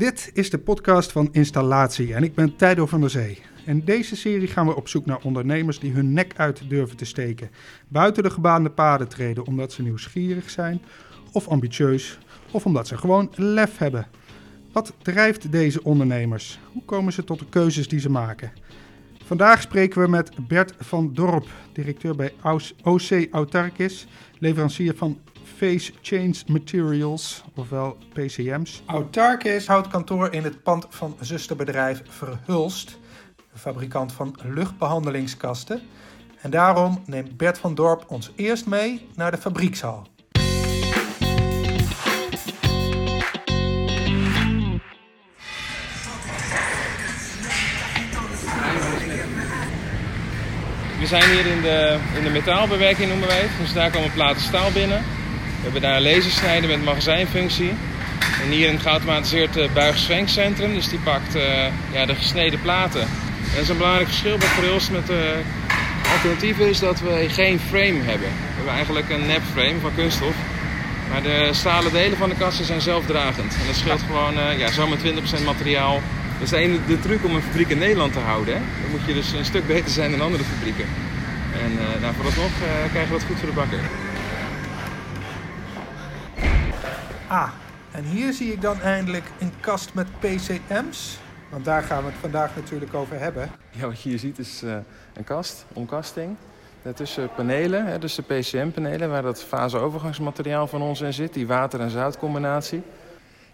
Dit is de podcast van Installatie en ik ben Tijdo van der Zee. In deze serie gaan we op zoek naar ondernemers die hun nek uit durven te steken. Buiten de gebaande paden treden omdat ze nieuwsgierig zijn of ambitieus of omdat ze gewoon lef hebben. Wat drijft deze ondernemers? Hoe komen ze tot de keuzes die ze maken? Vandaag spreken we met Bert van Dorp, directeur bij OC Autarkis, leverancier van Face Change Materials, ofwel PCM's. Autarkis houdt kantoor in het pand van zusterbedrijf Verhulst, een fabrikant van luchtbehandelingskasten. En daarom neemt Bert van Dorp ons eerst mee naar de fabriekshal. We zijn hier in de, in de metaalbewerking noemen wij het. Dus daar komen platen staal binnen. We hebben daar een met magazijnfunctie. En hier een geautomatiseerd uh, buig-zwenkcentrum. Dus die pakt uh, ja, de gesneden platen. En dat is een belangrijk verschil bij Verhulst met de uh, alternatieven is dat we geen frame hebben. We hebben eigenlijk een nepframe van kunststof. Maar de stalen delen van de kasten zijn zelfdragend. En dat scheelt gewoon ja, zomaar 20% materiaal dat is de, de truc om een fabriek in Nederland te houden. Hè? Dan moet je dus een stuk beter zijn dan andere fabrieken. En uh, nou, vooralsnog uh, krijgen we dat goed voor de bakker. Ah, en hier zie ik dan eindelijk een kast met PCM's. Want daar gaan we het vandaag natuurlijk over hebben. Ja, wat je hier ziet is uh, een kast, omkasting. Daartussen panelen, hè, dus de PCM-panelen, waar dat faseovergangsmateriaal van ons in zit, die water- en zoutcombinatie.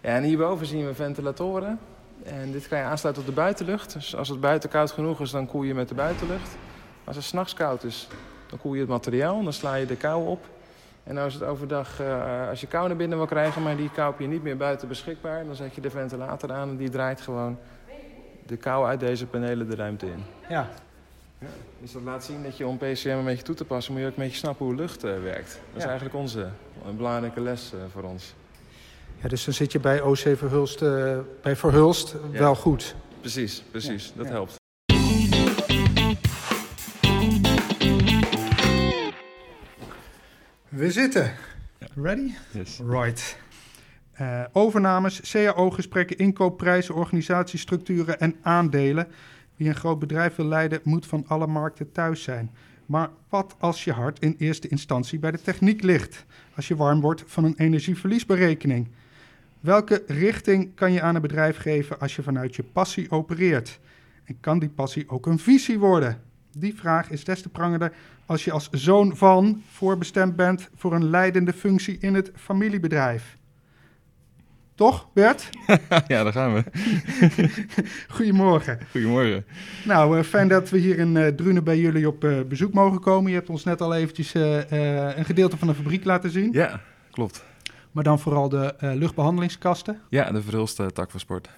En hierboven zien we ventilatoren. En dit kan je aansluiten op de buitenlucht. Dus als het buiten koud genoeg is, dan koel je met de buitenlucht. Als het s'nachts koud is, dan koel je het materiaal. Dan sla je de kou op. En als het overdag, uh, als je kou naar binnen wil krijgen, maar die kou heb je niet meer buiten beschikbaar, dan zet je de ventilator aan en die draait gewoon de kou uit deze panelen de ruimte in. Ja. ja dus dat laat zien dat je om PCM een beetje toe te passen, moet je ook een beetje snappen hoe lucht uh, werkt. Dat ja. is eigenlijk onze een belangrijke les uh, voor ons. Ja, dus dan zit je bij OC Verhulst, bij Verhulst ja. wel goed. Precies, precies. Dat helpt. We zitten. Ready? Yes. Right. Uh, overnames, CAO-gesprekken, inkoopprijzen, organisatiestructuren en aandelen. Wie een groot bedrijf wil leiden, moet van alle markten thuis zijn. Maar wat als je hart in eerste instantie bij de techniek ligt? Als je warm wordt van een energieverliesberekening? Welke richting kan je aan een bedrijf geven als je vanuit je passie opereert? En kan die passie ook een visie worden? Die vraag is des te prangender als je als zoon van voorbestemd bent voor een leidende functie in het familiebedrijf. Toch, Bert? ja, daar gaan we. Goedemorgen. Goedemorgen. Nou, uh, fijn dat we hier in uh, Drunen bij jullie op uh, bezoek mogen komen. Je hebt ons net al eventjes een gedeelte van de fabriek laten zien. Ja, klopt. Maar dan vooral de luchtbehandelingskasten. Ja, de verhulste tak van sport.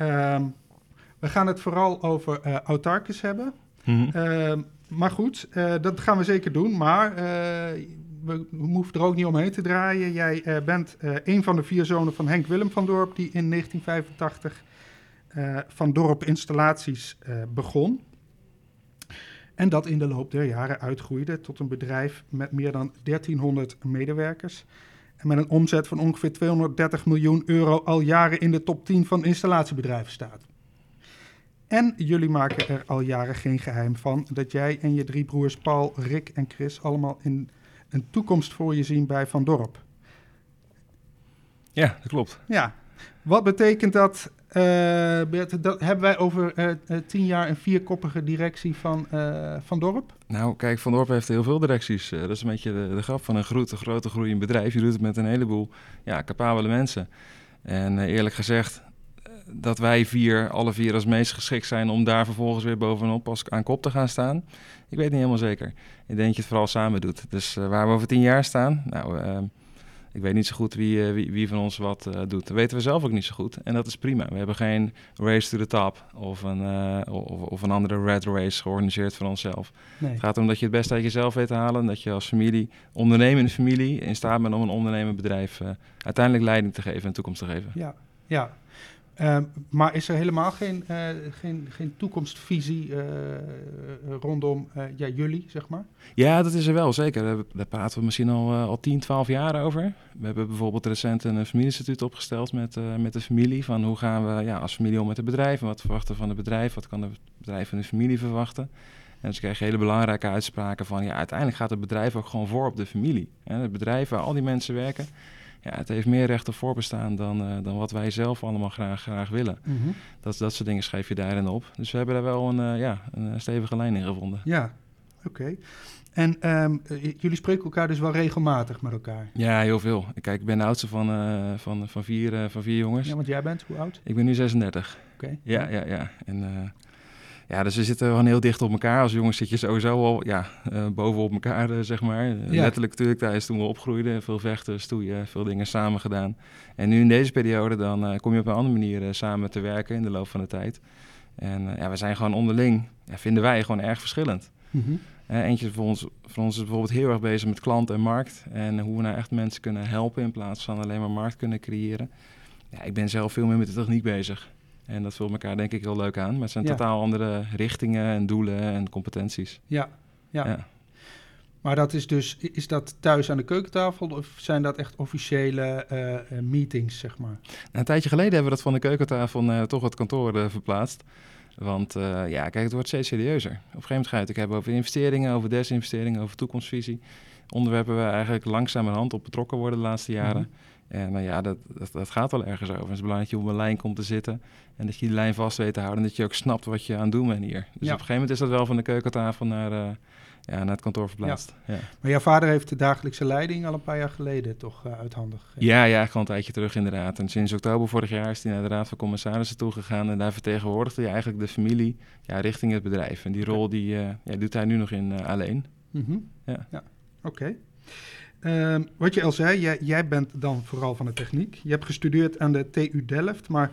Um, we gaan het vooral over uh, hebben. Mhm. Uh, maar goed, eh, dat gaan we zeker doen. Maar eh, we, we hoeven er ook niet omheen te draaien. Jij eh, bent een van de vier zonen van Henk Willem van Dorp... die in 1985 van Dorp installaties begon. En dat in de loop der jaren uitgroeide tot een bedrijf met meer dan 1300 medewerkers... En met een omzet van ongeveer 230 miljoen euro al jaren in de top 10 van installatiebedrijven staat. En jullie maken er al jaren geen geheim van dat jij en je drie broers Paul, Rick en Chris allemaal in een toekomst voor je zien bij Van Dorp. Ja, dat klopt. Ja. Wat betekent dat, uh, Bert, dat hebben wij over uh, uh, tien jaar een vierkoppige directie van Van Dorp? Nou, kijk, Van Dorp heeft heel veel directies. dat is een beetje de, de grap van een grote, grote groeiend bedrijf. Je doet het met een heleboel ja, capabele mensen. En eerlijk gezegd, dat wij vier, alle vier als meest geschikt zijn om daar vervolgens weer bovenop als aan kop te gaan staan. Ik weet niet helemaal zeker. Ik denk dat je het vooral samen doet. Dus uh, waar we over tien jaar staan, nou, uh, ik weet niet zo goed wie, uh, wie, wie, van ons wat doet. Dat weten we zelf ook niet zo goed. En dat is prima. We hebben geen race to the top of een, of, of, een andere red race georganiseerd voor onszelf. Nee. Het gaat om dat je het beste uit jezelf weet te halen. En dat je als familie, ondernemende familie, in staat bent om een ondernemend bedrijf uiteindelijk leiding te geven en toekomst te geven. Ja, ja. Ehm, maar is er helemaal geen, uh, geen, geen toekomstvisie uh, rondom ja, jullie, zeg maar? Ja, dat is er wel, zeker. Daar praten we misschien al, al 10, 12 jaar over. We hebben bijvoorbeeld recent een familieinstituut opgesteld met, met de familie. Van hoe gaan we ja, als familie om met het bedrijf? En wat verwachten we van het bedrijf? Wat kan het bedrijf van de familie verwachten? En ze krijgen hele belangrijke uitspraken van... ja, uiteindelijk gaat het bedrijf ook gewoon voor op de familie. Het bedrijf waar al die mensen werken ja, het heeft meer recht op voorbestaan dan, uh, dan wat wij zelf allemaal graag, graag willen. Mm -hmm. dat, dat soort dingen schrijf je daarin op. Dus we hebben daar wel een, uh, ja, een stevige lijn in gevonden. Ja, oké. En um, jullie spreken elkaar dus wel regelmatig met elkaar? Ja, heel veel. Kijk, ik ben de oudste van, uh, van, van, vier, van vier jongens. Ja, want jij bent hoe oud? Ik ben nu 36. Oké. Ja, ja, ja. En ja, dus we zitten gewoon heel dicht op elkaar. Als jongens zit je sowieso al ja, uh, bovenop elkaar, uh, zeg maar. Ja. Letterlijk natuurlijk tijdens toen we opgroeiden. Veel vechten, stoeien, veel dingen samen gedaan. En nu in deze periode dan uh, kom je op een andere manier samen te werken in de loop van de tijd. En ja, we zijn gewoon onderling, ja, vinden wij gewoon erg verschillend. Mm -hmm. eentje van ons, van ons is bijvoorbeeld heel erg bezig met klant en markt. En hoe we nou echt mensen kunnen helpen in plaats van alleen maar markt kunnen creëren. Ja, ik ben zelf veel meer met de techniek bezig. En dat vult elkaar denk ik heel leuk aan. Maar het zijn Ja. totaal andere richtingen en doelen en competenties. Ja, ja. Ja. Maar dat is dus, is dat thuis aan de keukentafel of zijn dat echt officiële eh, eh, meetings, zeg maar? Nou, een tijdje geleden hebben we dat van de keukentafel naar toch het kantoor eh, verplaatst. Want eh, ja, kijk, het wordt steeds serieuzer. Op een gegeven moment ga je het hebben over investeringen, over desinvesteringen, over toekomstvisie. Onderwerpen waar we eigenlijk langzamerhand op betrokken worden de laatste jaren. En nou ja, dat, dat, dat gaat wel ergens over. Het is belangrijk dat je op een lijn komt te zitten en dat je die lijn vast weet te houden en dat je ook snapt wat je aan het doen bent hier. Dus Ja. op een gegeven moment is dat wel van de keukentafel naar, eh, ja, naar het kantoor verplaatst. Ja. Maar jouw vader heeft de dagelijkse leiding al een paar jaar geleden toch uh, uit handen gegeven? Ja, ja, gewoon een tijdje terug inderdaad. En sinds oktober vorig jaar is hij naar de Raad van Commissarissen toegegaan. En daar vertegenwoordigde hij eigenlijk de familie ja, richting het bedrijf. En die rol die, ja, doet hij nu nog in alleen. Mhm. Ja. ja. Oké. Ehm, wat je al zei, jij, jij bent dan vooral van de techniek. Je hebt gestudeerd aan de TU Delft, maar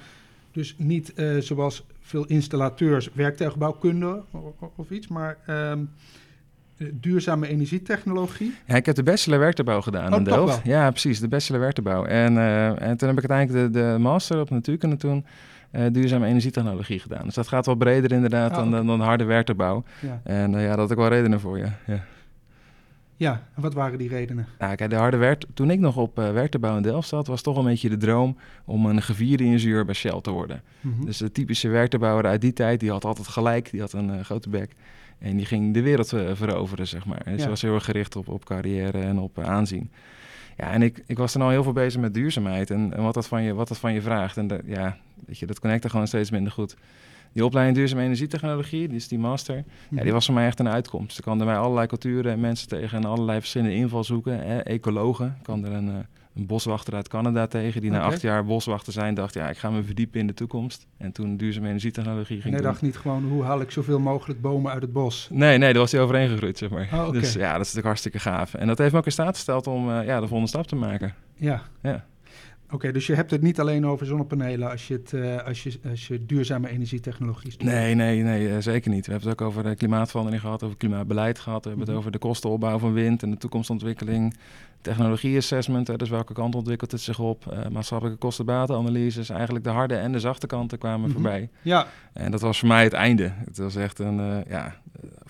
dus niet eh, zoals veel installateurs werktuigbouwkunde of, of iets, maar ehm, eh, duurzame energietechnologie. Ja, ik heb de bachelor werktuigbouw gedaan Oh, in Delft. Ja, precies, de bachelor werktuigbouw. En, eh, en toen heb ik uiteindelijk de, de master op natuurkunde toen duurzame energietechnologie gedaan. Dus dat gaat wel breder inderdaad Ah, dan, dan, dan harde werktuigbouw. Ja. En eh, ja, daar had ik wel redenen voor, ja. ja. Ja, en wat waren die redenen? Nou, kijk, de harde werk, toen ik nog op uh, in Delft zat, was toch een beetje de droom om een gevierde ingenieur bij Shell te worden. Mhm. Dus de typische werktuigbouwer uit die tijd, die had altijd gelijk, die had een eh, grote bek. En die ging de wereld eh, veroveren, zeg maar. Dus Ja. ze was heel erg gericht op, op carrière en op eh, aanzien. Ja, en ik, ik was dan al heel veel bezig met duurzaamheid en, en wat, dat van je, wat dat van je vraagt. En dat, ja, weet je, dat connecte gewoon steeds minder goed. Die opleiding duurzame energietechnologie, die is die master, ja, Mhm. die was voor mij echt een uitkomst. Ik kwam er bij allerlei culturen en mensen tegen en allerlei verschillende invalshoeken. Hè. Ecologen, ik kwam er een, eh, een boswachter uit Canada tegen, die na acht jaar boswachter zijn, dacht, ja, ik ga me verdiepen in de toekomst. En toen duurzame energietechnologie En ging hij doen. dacht niet gewoon, hoe haal ik zoveel mogelijk bomen uit het bos? Nee, nee, daar was hij overheen gegroeid, zeg maar. Oh. Dus ja, dat is natuurlijk hartstikke gaaf. En dat heeft me ook in staat gesteld om eh, ja, de volgende stap te maken. Ja. Ja. Oké, dus je hebt het niet alleen over zonnepanelen als je, het, eh, als je, als je duurzame energietechnologie studeert. Nee, nee, nee, eh, zeker niet. We hebben het ook over de klimaatverandering gehad, over klimaatbeleid gehad. We hebben Mhm. het over de kostenopbouw van wind en de toekomstontwikkeling. Technologie-assessment, dus welke kant ontwikkelt het zich op. Eh, maatschappelijke kostenbatenanalyses. Eigenlijk de harde en de zachte kanten kwamen Mhm. voorbij. Ja, En dat was voor mij het einde. Het was echt een, eh, ja,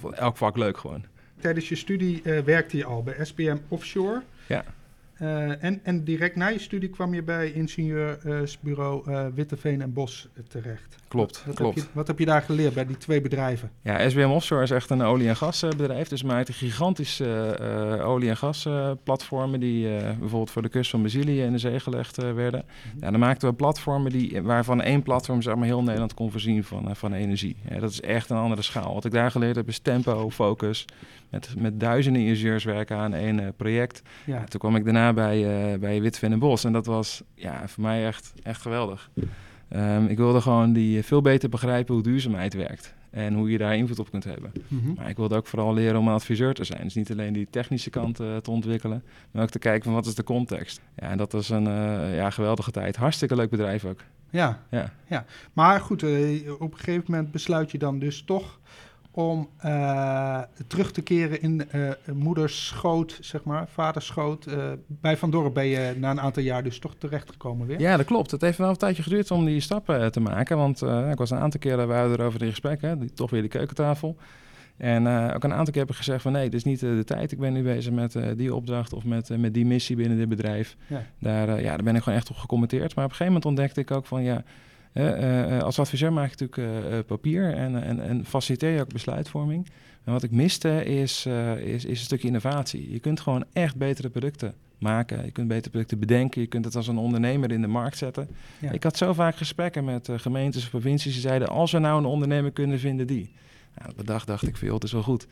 eh, elk vak leuk gewoon. tijdens je studie eh, werkte je al bij SPM Offshore. Ja. Eh, en, en direct na je studie kwam je bij ingenieursbureau eh Witteveen en Bos terecht. Klopt, Wat klopt. Heb je, wat heb je daar geleerd bij die twee bedrijven? Ja, SBM Offshore is echt een olie- en gasbedrijf. Dus maakt gigantische eh, olie- en gasplatformen die bijvoorbeeld voor de kust van Brazilië in de zee gelegd werden. Ja, dan maakten we platformen die, waarvan één platform zeg maar, heel Nederland kon voorzien van, van energie. Ja, dat is echt een andere schaal. Wat ik daar geleerd heb is tempo, focus. Met, met duizenden ingenieurs werken aan één eh, project. Ja, toen kwam ik daarna bij, eh bij Witvin en Bos. En dat was ja, voor mij echt, echt geweldig. Ehm, ik wilde gewoon die veel beter begrijpen hoe duurzaamheid werkt. En hoe je daar invloed op kunt hebben. Mhm. Maar ik wilde ook vooral leren om een adviseur te zijn. Dus niet alleen die technische kant eh, te ontwikkelen, maar ook te kijken van wat is de context. Ja, en dat was een eh, ja, geweldige tijd. Hartstikke leuk bedrijf ook. ja. Ja. ja. Maar goed, eh, op een gegeven moment besluit je dan dus toch om uh, terug te keren in uh, moeders schoot, zeg maar, vaders schoot. Uh, bij Van Dorp ben je na een aantal jaar dus toch terechtgekomen weer. Ja, dat klopt. Het heeft wel een tijdje geduurd om die stappen te maken. Want ik was een aantal keren, we hadden erover in gesprek, hè, die, toch weer de keukentafel. En ook een aantal keer heb ik gezegd van nee, dit is niet de tijd. Ik ben nu bezig met die opdracht of met, met die missie binnen dit bedrijf. Ja. Daar, ja, daar ben ik gewoon echt op gecommenteerd. Maar op een gegeven moment ontdekte ik ook van ja als adviseur maak je natuurlijk uh, papier en, en, en, faciliteer je ook besluitvorming. En wat ik miste is, is, is een stukje innovatie. Je kunt gewoon echt betere producten maken. Je kunt betere producten bedenken. Je kunt het als een ondernemer in de markt zetten. Ik had zo vaak gesprekken met gemeentes of provincies die zeiden... als we nou een ondernemer kunnen vinden die... Nou, op de dag dacht ik, veel, het is wel goed.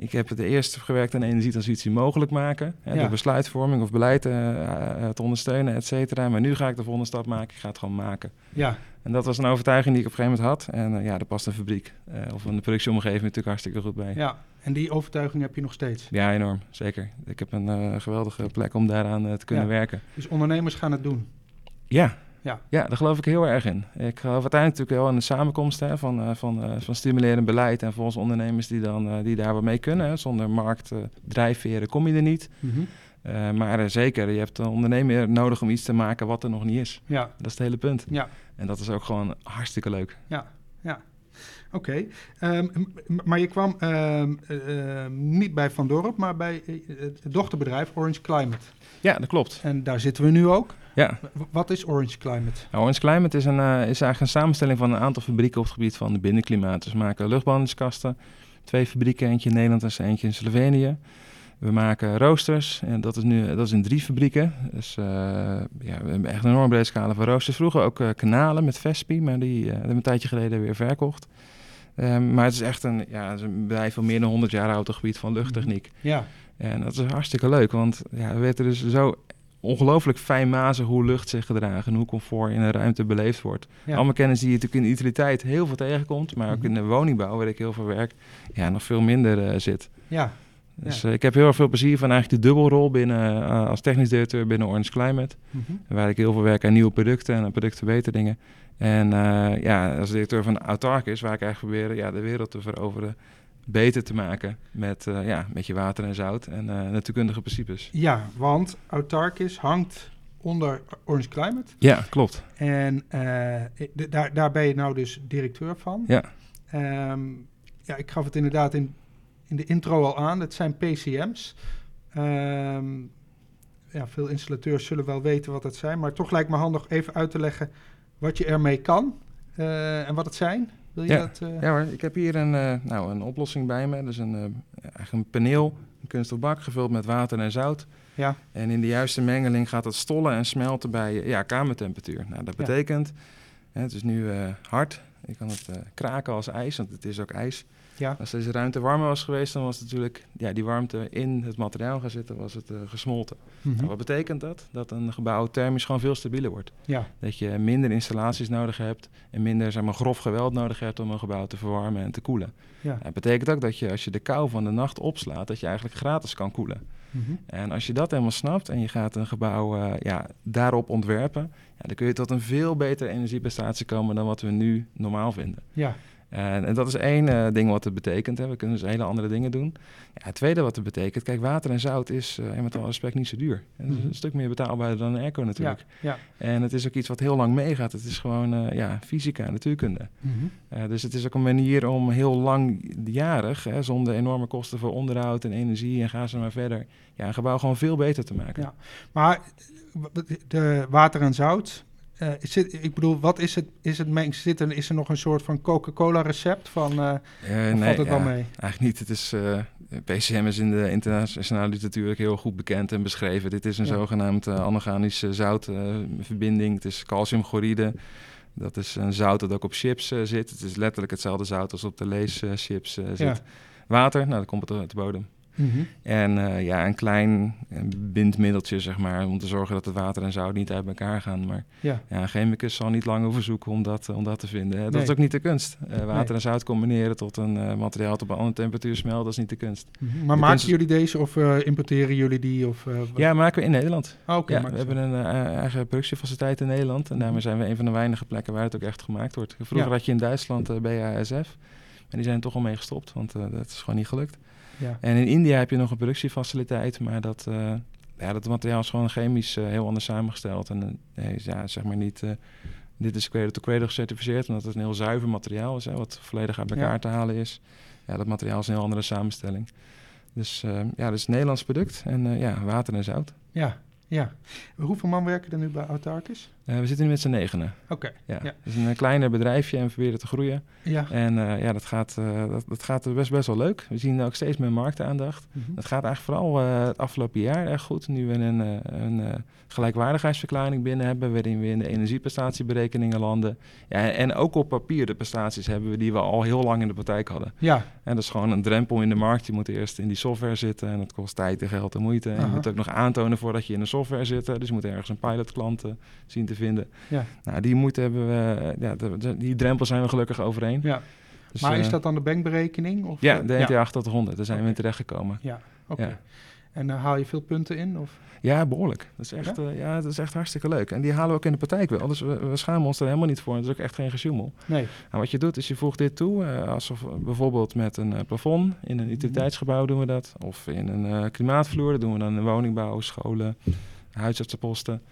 Ik heb het eerst gewerkt aan energietransitie mogelijk maken. Hè, ja. Door besluitvorming of beleid uh, te ondersteunen, et cetera. Maar nu ga ik de volgende stap maken. Ik ga het gewoon maken. Ja. En dat was een overtuiging die ik op een gegeven moment had. En uh, ja, daar past een fabriek of een productieomgeving natuurlijk hartstikke goed bij. Ja, en die overtuiging heb je nog steeds? Ja, enorm. Zeker. Ik heb een geweldige plek om daaraan te kunnen werken. Dus ondernemers gaan het doen? Ja, ja. ja, daar geloof ik heel erg in. Ik geloof uiteindelijk natuurlijk wel in de samenkomst hè, van, uh, van, uh, van stimulerend beleid en onze ondernemers die, dan, uh, die daar wat mee kunnen. Hè. Zonder marktdrijfveren kom je er niet. Mm -hmm. maar zeker, je hebt een ondernemer nodig om iets te maken wat er nog niet is. Ja. Dat is het hele punt. Ja. En dat is ook gewoon hartstikke leuk. Ja, ja. Oké, okay. um, ehm, maar je kwam um, uh, niet bij Van Dorp, maar bij het dochterbedrijf Orange Climate. Ja, dat klopt. En daar zitten we nu ook. Ja. Wat is Orange Climate? Nou, Orange Climate is, een, uh, is eigenlijk een samenstelling van een aantal fabrieken op het gebied van de binnenklimaat. Dus we maken luchtbehandelingskasten, twee fabrieken, eentje in Nederland en eentje in Slovenië. We maken roosters en dat is nu dat is in drie fabrieken. Dus uh, ja, we hebben echt een enorm brede scala van roosters. Vroeger ook uh, kanalen met Vespi, maar die uh, hebben een tijdje geleden weer verkocht. Um, maar het is echt een, ja, een bedrijf van meer dan 100 jaar oud op het gebied van luchttechniek. Ja. En dat is hartstikke leuk, want ja, we weten dus zo ongelooflijk fijnmazig hoe lucht zich gedragen en hoe comfort in een ruimte beleefd wordt. Allemaal kennis die je natuurlijk in de utiliteit heel veel tegenkomt, maar ook mhm. in de woningbouw, waar ik heel veel werk, ja, nog veel minder uh, zit. Ja. Dus uh, ik heb heel erg veel plezier van eigenlijk de dubbelrol binnen, uh, als technisch directeur binnen Orange Climate. Mm -hmm. Waar ik heel veel werk aan nieuwe producten en aan productverbeteringen. En ja, als directeur van Autarkis, waar ik eigenlijk probeer ja, de wereld te veroveren beter te maken met, uh, ja, met je water en zout en uh, natuurkundige principes. Ja, want Autarkis hangt onder Orange Climate. Ja, klopt. En uh, daar, daar ben je nou dus directeur van. Ja. Um, ja, ik gaf het inderdaad in, in de intro al aan. Het zijn PCM's. Um, ehm, ja, veel installateurs zullen wel weten wat het zijn. Maar toch lijkt me handig even uit te leggen wat je ermee kan en wat het zijn ja. Dat, uh... ja hoor, ik heb hier een, uh, nou, een oplossing bij me. Dus een, uh, eigenlijk een paneel, een kunststof bak gevuld met water en zout. Ja. En in de juiste mengeling gaat het stollen en smelten bij ja, kamertemperatuur. Nou, dat betekent, hè, het is nu hard. Je kan het kraken als ijs, want het is ook ijs. Ja. Als deze ruimte warmer was geweest, dan was natuurlijk ja, die warmte in het materiaal gaan zitten, was het uh, gesmolten. Mm nou, wat betekent dat? Dat een gebouw thermisch gewoon veel stabieler wordt. Ja. Dat je minder installaties nodig hebt en minder zeg maar, grof geweld nodig hebt om een gebouw te verwarmen en te koelen. Ja. Dat betekent ook dat je als je de kou van de nacht opslaat, dat je eigenlijk gratis kan koelen. Mm -hmm. En als je dat helemaal snapt en je gaat een gebouw uh, ja, daarop ontwerpen, ja, dan kun je tot een veel betere energieprestatie komen dan wat we nu normaal vinden. Ja. En, en, dat is één uh, ding wat het betekent. Hè. We kunnen dus hele andere dingen doen. Ja, het tweede wat het betekent, kijk, water en zout is uh, met alle respect niet zo duur. En dat is mhm. een stuk meer betaalbaarder dan een airco natuurlijk. Ja, ja. En het is ook iets wat heel lang meegaat. Het is gewoon uh, ja, fysica, natuurkunde. Mm dus het is ook een manier om heel langjarig, hè, zonder enorme kosten voor onderhoud en energie en ga ze maar verder, ja, een gebouw gewoon veel beter te maken. Ja. Maar de water en zout, uh, is het, ik bedoel, wat is het, is het meng, zit er, is er nog een soort van Coca-Cola recept van, uh, nee, valt het ja, wel mee? Eigenlijk niet. Het is, PCM is in de internationale literatuur heel goed bekend en beschreven. Dit is een ja. zogenaamd anorganische zoutverbinding. het is calciumchloride. Dat is een zout dat ook op chips zit. Het is letterlijk hetzelfde zout als op de leeschips zit. Ja. Water, nou, dan komt het uit de bodem. Mhm. En uh, ja, een klein bindmiddeltje, zeg maar, om te zorgen dat het water en zout niet uit elkaar gaan. Maar ja, ja een chemicus zal niet lang hoeven zoeken om dat, om dat te vinden. Dat is ook niet de kunst. Uh, water nee. en zout combineren tot een uh, materiaal dat op een andere temperatuur smelt, dat is niet de kunst. Mhm. Maar de maken jullie deze of importeren jullie die? Of, ja, maken we in Nederland. Okay, ja, we hebben een eigen productiefaciliteit in Nederland. En daarmee zijn we een van de weinige plekken waar het ook echt gemaakt wordt. Vroeger had je in Duitsland BASF. Maar die zijn er toch al mee gestopt, want dat is gewoon niet gelukt. Ja. En in India heb je nog een productiefaciliteit, maar dat, ja, dat materiaal is gewoon chemisch heel anders samengesteld. En ja, zeg maar niet dit is cradle to cradle gecertificeerd, omdat het een heel zuiver materiaal is, hè, wat volledig uit elkaar te halen is. Ja, dat materiaal is een heel andere samenstelling. Dus ja, dus een Nederlands product en ja, water en zout. Ja, ja. Hoeveel man werken er nu bij Autarkis? Uh, we zitten nu met z'n negenen. Oké. Ja. Het is een kleiner bedrijfje en we proberen te groeien. Ja. En ja, dat gaat, dat, dat, gaat best, best wel leuk. We zien ook steeds meer marktaandacht. Mm -hmm. Dat gaat eigenlijk vooral het afgelopen jaar erg goed. Nu we een, een gelijkwaardigheidsverklaring binnen hebben, waarin we in de energieprestatieberekeningen landen. Ja, en ook op papier de prestaties hebben we die we al heel lang in de praktijk hadden. Ja. En dat is gewoon een drempel in de markt. Je moet eerst in die software zitten en dat kost tijd en geld en moeite. En je moet ook nog aantonen voordat je in de software zit. Dus je moet ergens een pilotklant zien te vinden. Ja. Nou, die moeite hebben we, ja, de, die drempel zijn we gelukkig overheen. Ja. Dus, maar is uh, dat dan de bankberekening? Of, ja, de NT 800, daar zijn okay. we in terechtgekomen. Ja, oké. Okay. Ja. En haal je veel punten in? Of? Ja, behoorlijk. Dat is, echt, ja? Uh, ja, dat is echt hartstikke leuk. En die halen we ook in de praktijk wel. Dus we, we schamen ons er helemaal niet voor. Het is ook echt geen gesjoemel. Nee. En wat je doet, is je voegt dit toe. Uh, alsof bijvoorbeeld met een uh, plafond. In een utiliteitsgebouw doen we dat. Of in een klimaatvloer. Dat doen we dan in woningbouw, scholen, huisartsenposten.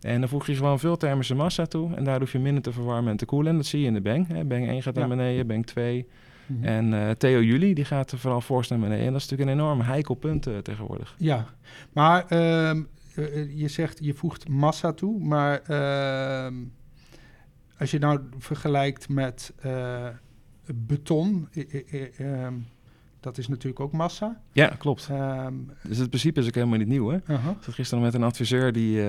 En dan voeg je gewoon veel thermische massa toe. En daar hoef je minder te verwarmen en te koelen. En dat zie je in de bang. Hè. Bang 1 gaat naar ja. beneden, bang 2... Mm -hmm. En uh, Theo Juli, die gaat er vooral fors naar beneden. En dat is natuurlijk een enorm heikel punt uh, tegenwoordig. Ja, maar uh, je zegt je voegt massa toe. Maar ehm, als je nou vergelijkt met beton, ehm, dat is natuurlijk ook massa. Ja, klopt. dus het principe is ook helemaal niet nieuw. Hè? -huh. Ik zat gisteren met een adviseur die,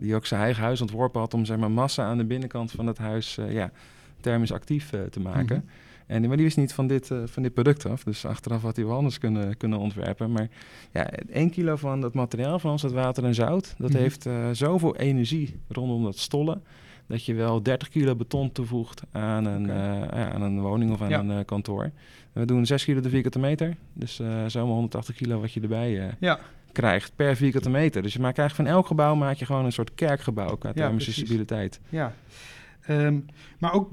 die ook zijn eigen huis ontworpen had... om zeg maar, massa aan de binnenkant van het huis ja, thermisch actief te maken... Mhm. En die, maar die wist niet van dit, van dit product af. Dus achteraf had hij wel anders kunnen, kunnen ontwerpen. Maar ja, één kilo van dat materiaal van ons, dat water en zout... dat Mhm. heeft zoveel energie rondom dat stollen... dat je wel 30 kilo beton toevoegt aan een, uh, aan een woning of aan Ja. een uh, kantoor. En we doen 6 kilo de vierkante meter. Dus uh, zomaar 180 kilo wat je erbij Ja, krijgt per vierkante meter. Dus je maakt eigenlijk van elk gebouw maak je gewoon een soort kerkgebouw... qua thermische stabiliteit. ja. Ehm, maar ook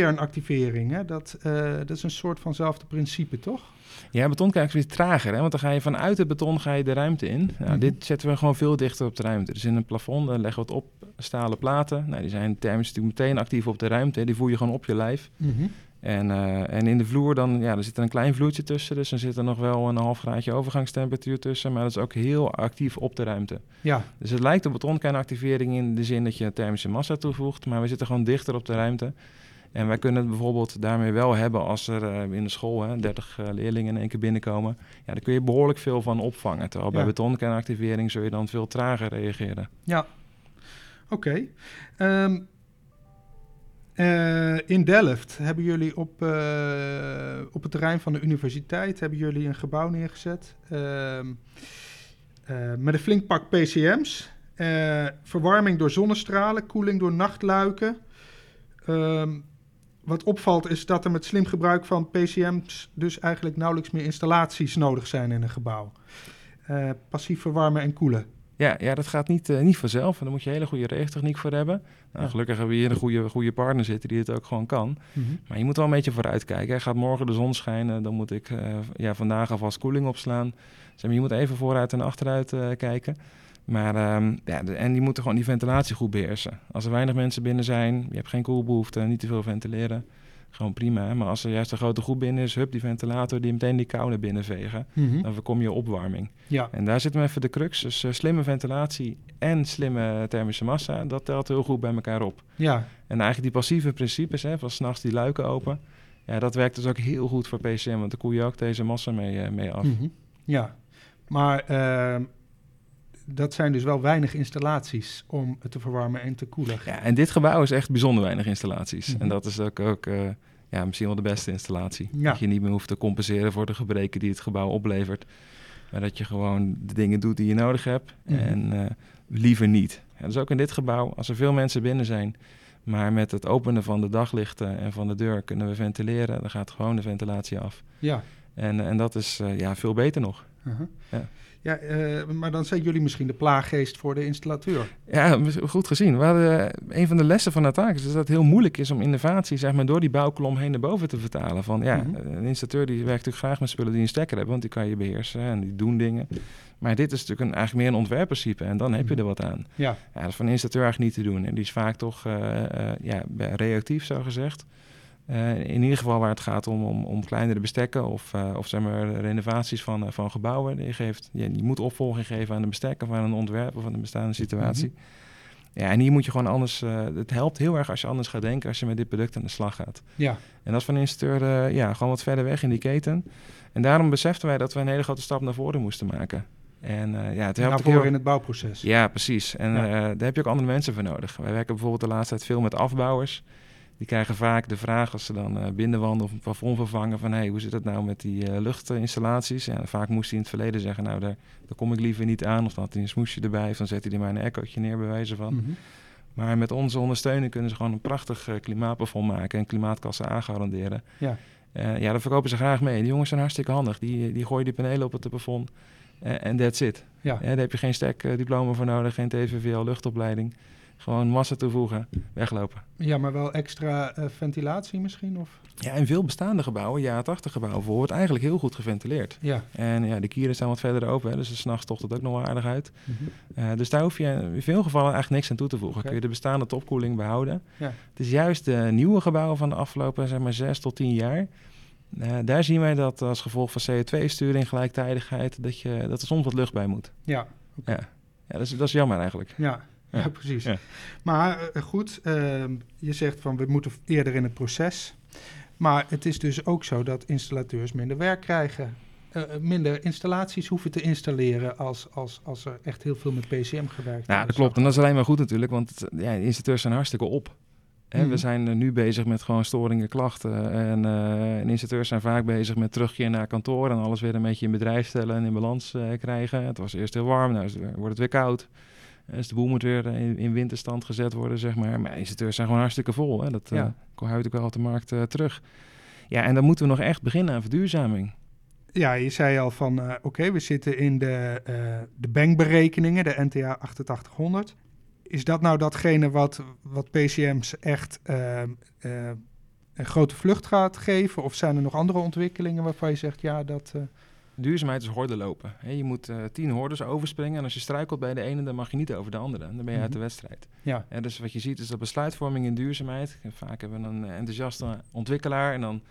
betonkernactivering, hè? Dat, eh, dat is een soort vanzelfde principe, toch? Ja, beton krijg je weer trager, hè? want dan ga je vanuit het beton ga je de ruimte in. Nou, Mhm. Dit zetten we gewoon veel dichter op de ruimte. Dus in een plafond dan leggen we het op stalen platen. Nou, die zijn thermisch natuurlijk meteen actief op de ruimte. hè. Die voel je gewoon op je lijf. En, eh, en in de vloer dan, ja, er zit een klein vloertje tussen. Dus dan zit er nog wel een half graadje overgangstemperatuur tussen. Maar dat is ook heel actief op de ruimte. Ja, Dus het lijkt op betonkernactivering in de zin dat je thermische massa toevoegt. Maar we zitten gewoon dichter op de ruimte. En wij kunnen het bijvoorbeeld daarmee wel hebben als er eh, in de school hè, 30 eh, leerlingen in één keer binnenkomen. Ja, daar kun je behoorlijk veel van opvangen. Terwijl bij betonkernactivering zul je dan veel trager reageren. ja. Oké. Ehm, eh, in Delft hebben jullie op, eh, op het terrein van de universiteit hebben jullie een gebouw neergezet ehm, eh, met een flink pak PCM's. verwarming door zonnestralen, koeling door nachtluiken. Ehm, wat opvalt is dat er met slim gebruik van PCM's dus eigenlijk nauwelijks meer installaties nodig zijn in een gebouw. Passief verwarmen en koelen. Ja, ja dat gaat niet, eh, niet vanzelf. En daar moet je hele goede regeltechniek voor hebben. Nou, Ja. Gelukkig hebben we hier een goede, goede partner zitten die het ook gewoon kan. Maar je moet wel een beetje vooruit kijken. hè. Gaat morgen de zon schijnen, dan moet ik eh, ja, vandaag alvast koeling opslaan. Je moet even vooruit en achteruit eh, kijken. Maar, ehm, ja, de- en die moeten gewoon die ventilatie goed beheersen. Als er weinig mensen binnen zijn, je hebt geen koelbehoefte, niet te veel ventileren. Gewoon prima. Maar als er juist een grote groep binnen is, hup, die ventilator die meteen die kou naar binnen vegen. Mhm. Dan voorkom je opwarming. Ja, En daar zit hem even de crux. Dus eh, slimme ventilatie en slimme thermische massa, dat telt heel goed bij elkaar op. ja, En eigenlijk die passieve principes, hè, van s'nachts die luiken open, ja, dat werkt dus ook heel goed voor PCM, want daar koel je ook deze massa mee, eh, mee af. Mhm. ja. Maar ehm, dat zijn dus wel weinig installaties om te verwarmen en te koelen. Ja, en dit gebouw is echt bijzonder weinig installaties. Mhm. En dat is ook, ook eh, ja, misschien wel de beste installatie. Ja. Dat je niet meer hoeft te compenseren voor de gebreken die het gebouw oplevert. Maar dat je gewoon de dingen doet die je nodig hebt Mhm. en eh, liever niet. Ja, dus ook in dit gebouw, als er veel mensen binnen zijn... maar met het openen van de daglichten en van de deur kunnen we ventileren... dan gaat gewoon de ventilatie af. Ja, En, en dat is eh, ja, veel beter nog. Uh-huh. Ja. Ja, uh, maar dan zijn jullie misschien de plaaggeest voor de installateur. Ja, goed gezien. Hadden, uh, een van de lessen van taak is dat het heel moeilijk is om innovatie zeg maar, door die bouwkolom heen naar boven te vertalen. Van, ja, mm-hmm. Een installateur die werkt natuurlijk graag met spullen die een stekker hebben, want die kan je beheersen en die doen dingen. Maar dit is natuurlijk een, eigenlijk meer een ontwerpprincipe en dan heb je er wat aan. Ja. ja dat is van een installateur eigenlijk niet te doen. En die is vaak toch uh, ja, reactief, zo gezegd. Uh, in ieder geval waar het gaat om, om, om kleinere bestekken of, uh, of zeg maar renovaties van, uh, van gebouwen. Je, geeft, je, je, moet opvolging geven aan de bestekken, van een ontwerp of aan een bestaande situatie. Mm -hmm. Ja, en hier moet je gewoon anders. het helpt heel erg als je anders gaat denken als je met dit product aan de slag gaat. Ja. En dat is van een ja, gewoon wat verder weg in die keten. En daarom beseften wij dat we een hele grote stap naar voren moesten maken. En ja, het helpt naar voren heel... in het bouwproces. Ja, precies. En ja. daar heb je ook andere mensen voor nodig. Wij werken bijvoorbeeld de laatste tijd veel met afbouwers. Die krijgen vaak de vraag als ze dan uh, binnenwanden of een plafond vervangen van hey, hoe zit het nou met die uh, luchtinstallaties? En vaak moest hij in het verleden zeggen, nou daar, daar kom ik liever niet aan. Of dan had hij een smoesje erbij of dan zet hij er maar een echootje neer bij wijze van. Mm -hmm. Maar met onze ondersteuning kunnen ze gewoon een prachtig uh, klimaatplafond maken en klimaatkassen aangaranderen. Ja. ja, daar verkopen ze graag mee. Die jongens zijn hartstikke handig. Die, die gooien die panelen op het plafond en that's it. Ja. daar heb je geen stekdiploma voor nodig, geen TVVL luchtopleiding. Gewoon massa toevoegen, weglopen. Ja, maar wel extra uh, ventilatie misschien? Of? Ja, in veel bestaande gebouwen, ja, 80 gebouwen, wordt eigenlijk heel goed geventileerd. Ja. En ja, de kieren staan wat verder open, hè, dus s'nachts tocht het ook nog wel aardig uit. Mm -hmm. uh, dus daar hoef je in veel gevallen eigenlijk niks aan toe te voegen. Okay. Kun je de bestaande topkoeling behouden. Ja. Het is juist de nieuwe gebouwen van de afgelopen zeg maar, 6 tot 10 jaar. Uh, daar zien wij dat als gevolg van CO2-sturing, gelijktijdigheid, dat, je, dat er soms wat lucht bij moet. Ja. Okay. Ja, ja dat, is, dat is jammer eigenlijk. Ja, ja, precies. Ja. Maar uh, goed, uh, je zegt van we moeten eerder in het proces. Maar het is dus ook zo dat installateurs minder werk krijgen. Uh, minder installaties hoeven te installeren als, als, als er echt heel veel met PCM gewerkt wordt. Ja, dat klopt. En dat is alleen maar goed natuurlijk, want ja, de installateurs zijn hartstikke op. Hè, mm. We zijn nu bezig met gewoon storingen, klachten. En, uh, en installateurs zijn vaak bezig met terugkeer naar kantoor en alles weer een beetje in bedrijf stellen en in balans uh, krijgen. Het was eerst heel warm, nu wordt het weer koud. Dus de boel moet weer in, in, winterstand gezet worden, zeg maar. Maar installeurs zijn gewoon hartstikke vol. Hè? Dat ja. uh, ook wel op de markt uh, terug. Ja, en dan moeten we nog echt beginnen aan verduurzaming. Ja, je zei al van, uh, oké, okay, we zitten in de, de bankberekeningen, de NTA 8800. Is dat nou datgene wat, wat PCM's echt een grote vlucht gaat geven? Of zijn er nog andere ontwikkelingen waarvan je zegt, ja, dat... Duurzaamheid is horden lopen. je moet uh, tien hordes overspringen en als je struikelt bij de ene, dan mag je niet over de andere. Dan ben je mm -hmm. uit de mhm. wedstrijd. Ja. dus wat je ziet is dat besluitvorming in duurzaamheid. Vaak hebben we een enthousiaste ontwikkelaar en dan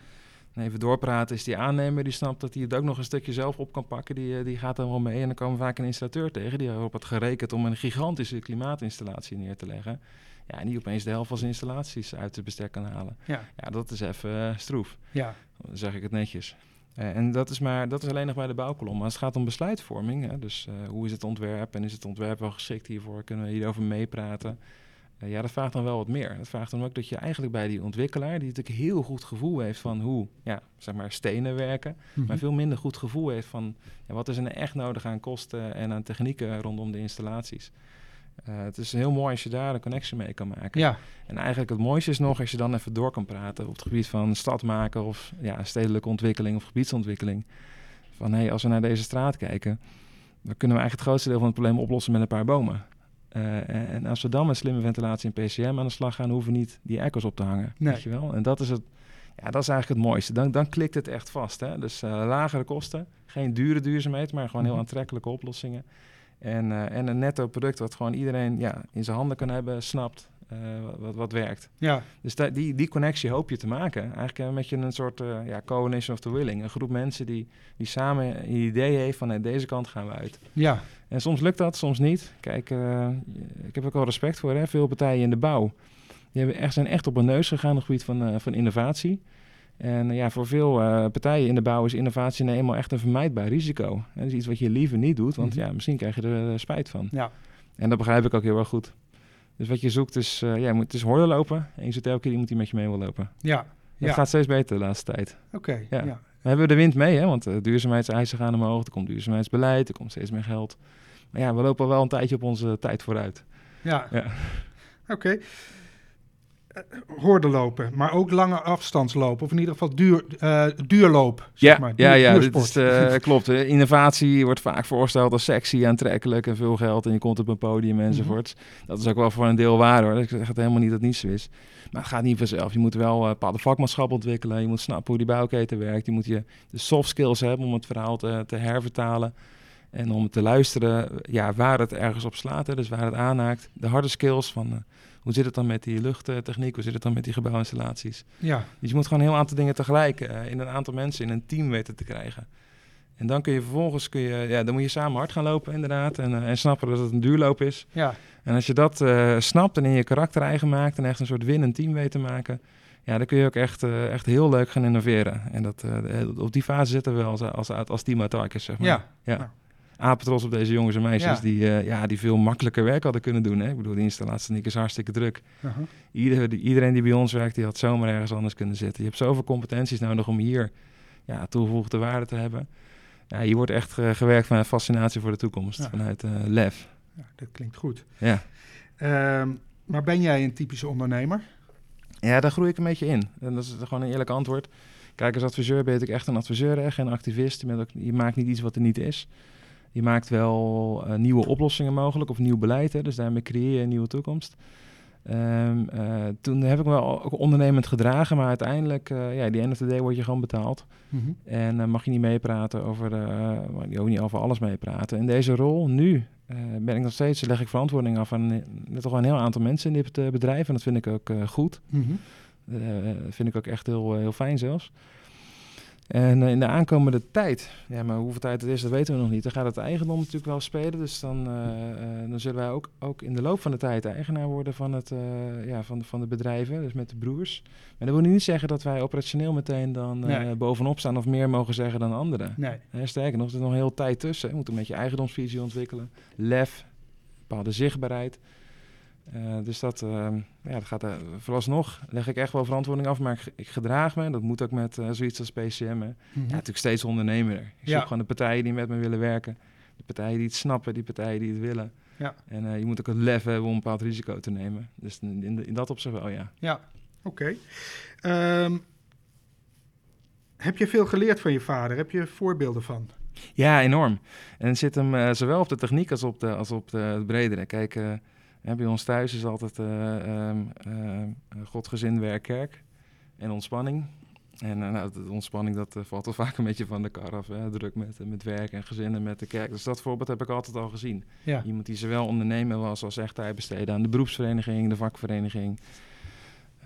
even doorpraten is die aannemer die snapt dat hij het ook nog een stukje zelf op kan pakken. Die, die gaat dan wel mee en dan komen we vaak een installateur tegen die erop had gerekend om een gigantische klimaatinstallatie neer te leggen. Ja, en die opeens de helft van zijn installaties uit de bestek kan halen. Ja, ja dat is even uh, stroef. Ja. Dan zeg ik het netjes. Uh, en dat is, maar, dat is alleen nog bij de bouwkolom. Maar als het gaat om besluitvorming, hè, dus uh, hoe is het ontwerp en is het ontwerp wel geschikt hiervoor, kunnen we hierover meepraten. Uh, ja, dat vraagt dan wel wat meer. Dat vraagt dan ook dat je eigenlijk bij die ontwikkelaar, die natuurlijk heel goed gevoel heeft van hoe ja, zeg maar stenen werken, mm -hmm. maar veel minder goed gevoel heeft van ja, wat is er nou echt nodig aan kosten en aan technieken rondom de installaties. Uh, het is heel mooi als je daar een connectie mee kan maken. Ja. En eigenlijk het mooiste is nog als je dan even door kan praten op het gebied van stad maken of ja, stedelijke ontwikkeling of gebiedsontwikkeling. Van hé, hey, als we naar deze straat kijken, dan kunnen we eigenlijk het grootste deel van het probleem oplossen met een paar bomen. Uh, en als we dan met slimme ventilatie en PCM aan de slag gaan, hoeven we niet die echo's op te hangen. Nee. Weet je wel? En dat is, het, ja, dat is eigenlijk het mooiste. Dan, dan klikt het echt vast. Hè? Dus uh, lagere kosten, geen dure duurzaamheid, maar gewoon heel mhm. aantrekkelijke oplossingen. En, uh, en een netto product wat gewoon iedereen ja, in zijn handen kan hebben, snapt, uh, wat, wat werkt. Ja. Dus die, die connectie hoop je te maken. Eigenlijk uh, met je een soort uh, ja, coalition of the willing. Een groep mensen die, die samen een idee heeft van deze kant gaan we uit. Ja. En soms lukt dat, soms niet. Kijk, ik heb ook wel respect voor hè, veel partijen in de bouw. Die hebben echt, zijn echt op een neus gegaan op het gebied van, van innovatie. En ja, voor veel uh, partijen in de bouw is innovatie nou eenmaal echt een vermijdbaar risico. Dat is iets wat je liever niet doet, want mm -hmm. ja, misschien krijg je er uh, spijt van. Ja. En dat begrijp ik ook heel erg goed. Dus wat je zoekt is, uh, ja, het is horden lopen. En je zoekt elke keer iemand die met je mee wil lopen. Ja. Het ja. gaat steeds beter de laatste tijd. Oké, okay, ja. ja. We hebben de wind mee, hè, want duurzaamheidseisen gaan omhoog. Er komt duurzaamheidsbeleid, er komt steeds meer geld. Maar ja, we lopen wel een tijdje op onze tijd vooruit. Ja, ja. oké. Okay. Hoorde lopen, maar ook lange afstandslopen. Of in ieder geval duur, uh, duurloop. Zeg ja, maar. ja, ja, dit is, uh, klopt. Innovatie wordt vaak voorgesteld als sexy, aantrekkelijk en veel geld. En je komt op een podium mhm. enzovoorts. Dat is ook wel voor een deel waar hoor. Ik zeg het helemaal niet dat het niet zo is. Maar het gaat niet vanzelf. Je moet wel een bepaalde vakmanschap ontwikkelen. Je moet snappen hoe die bouwketen werkt. Je moet je de soft skills hebben om het verhaal te, te hervertalen. En om te luisteren ja, waar het ergens op slaat, hè, dus waar het aanhaakt. De harde skills van hoe zit het dan met die luchttechniek, hoe zit het dan met die gebouwinstallaties. Ja. Dus je moet gewoon een heel aantal dingen tegelijk uh, in een aantal mensen in een team weten te krijgen. En dan kun je vervolgens, kun je, ja, dan moet je samen hard gaan lopen inderdaad. En, uh, en snappen dat het een duurloop is. Ja. En als je dat snapt en in je karakter eigen maakt en echt een soort winnend team weet te maken... Ja, dan kun je ook echt, echt heel leuk gaan innoveren. En dat, op die fase zitten we als, als, als team zeg maar. Ja. ja. Nou apentros op deze jongens en meisjes die, uh, ja, die veel makkelijker werk hadden kunnen doen. Hè? Ik bedoel, de installatie is hartstikke druk. Uh Ieder, die, iedereen die bij ons werkt, die had zomaar ergens anders kunnen zitten. Je hebt zoveel competenties nodig om hier ja, toegevoegde waarde te hebben. Ja, hier wordt echt uh, gewerkt vanuit fascinatie voor de toekomst, vanuit uh, lef. Ja, dat klinkt goed. Ja. Ehm, maar ben jij een typische ondernemer? Ja, daar groei ik een beetje in. En dat is gewoon een eerlijk antwoord. Kijk, als adviseur ben ik echt een adviseur, echt geen activist. Je, ook, je maakt niet iets wat er niet is. Je maakt wel uh, nieuwe oplossingen mogelijk of nieuw beleid. Hè, dus daarmee creëer je een nieuwe toekomst. Um, uh, toen heb ik me ook ondernemend gedragen, maar uiteindelijk, uh, ja, die end of the day word je gewoon betaald. Mm -hmm. En mag je niet meepraten over, je ook niet over alles meepraten. In deze rol, nu, ben ik nog steeds, leg ik verantwoording af aan toch wel een heel aantal mensen in dit bedrijf. En dat vind ik ook goed. Mm -hmm. vind ik ook echt heel, heel fijn zelfs. En eh, in de aankomende tijd, ja, maar hoeveel tijd het is, dat weten we nog niet. Dan gaat het eigendom natuurlijk wel spelen. Dus dan, uh, uh, dan zullen wij ook, ook in de loop van de tijd eigenaar worden van, het, ja, van, van de bedrijven, dus met de broers. Maar dat wil niet zeggen dat wij operationeel meteen dan nee. bovenop staan of meer mogen zeggen dan anderen. Nee. sterker nog, er is nog hele tijd tussen. Je moet een beetje eigendomsvisie ontwikkelen, lef, bepaalde zichtbaarheid. Uh, dus dat, uh, ja, dat gaat uh, vooralsnog leg ik echt wel verantwoording af, maar ik, ik gedraag me. Dat moet ook met zoiets als PCM. Mm -hmm. Ja, natuurlijk steeds ondernemer. Ik ja. zoek gewoon de partijen die met me willen werken. De partijen die het snappen, die partijen die het willen. Ja. En je moet ook het lef hebben om een bepaald risico te nemen. Dus in, in, in dat opzicht wel, ja. Ja, oké. Okay. Um, heb je veel geleerd van je vader? Heb je voorbeelden van? Ja, enorm. En het zit hem zowel op de techniek als op de, als op de, het bredere. Kijk... Bij ons thuis is altijd uh, um, uh, Godgezin, werk, kerk en ontspanning. En uh, nou, de ontspanning dat valt wel vaak een beetje van de kar af. Hè? Druk met, met werk en gezinnen met de kerk. Dus dat voorbeeld heb ik altijd al gezien. Ja. Iemand die zowel ondernemen was als echt tijd besteden aan de beroepsvereniging, de vakvereniging.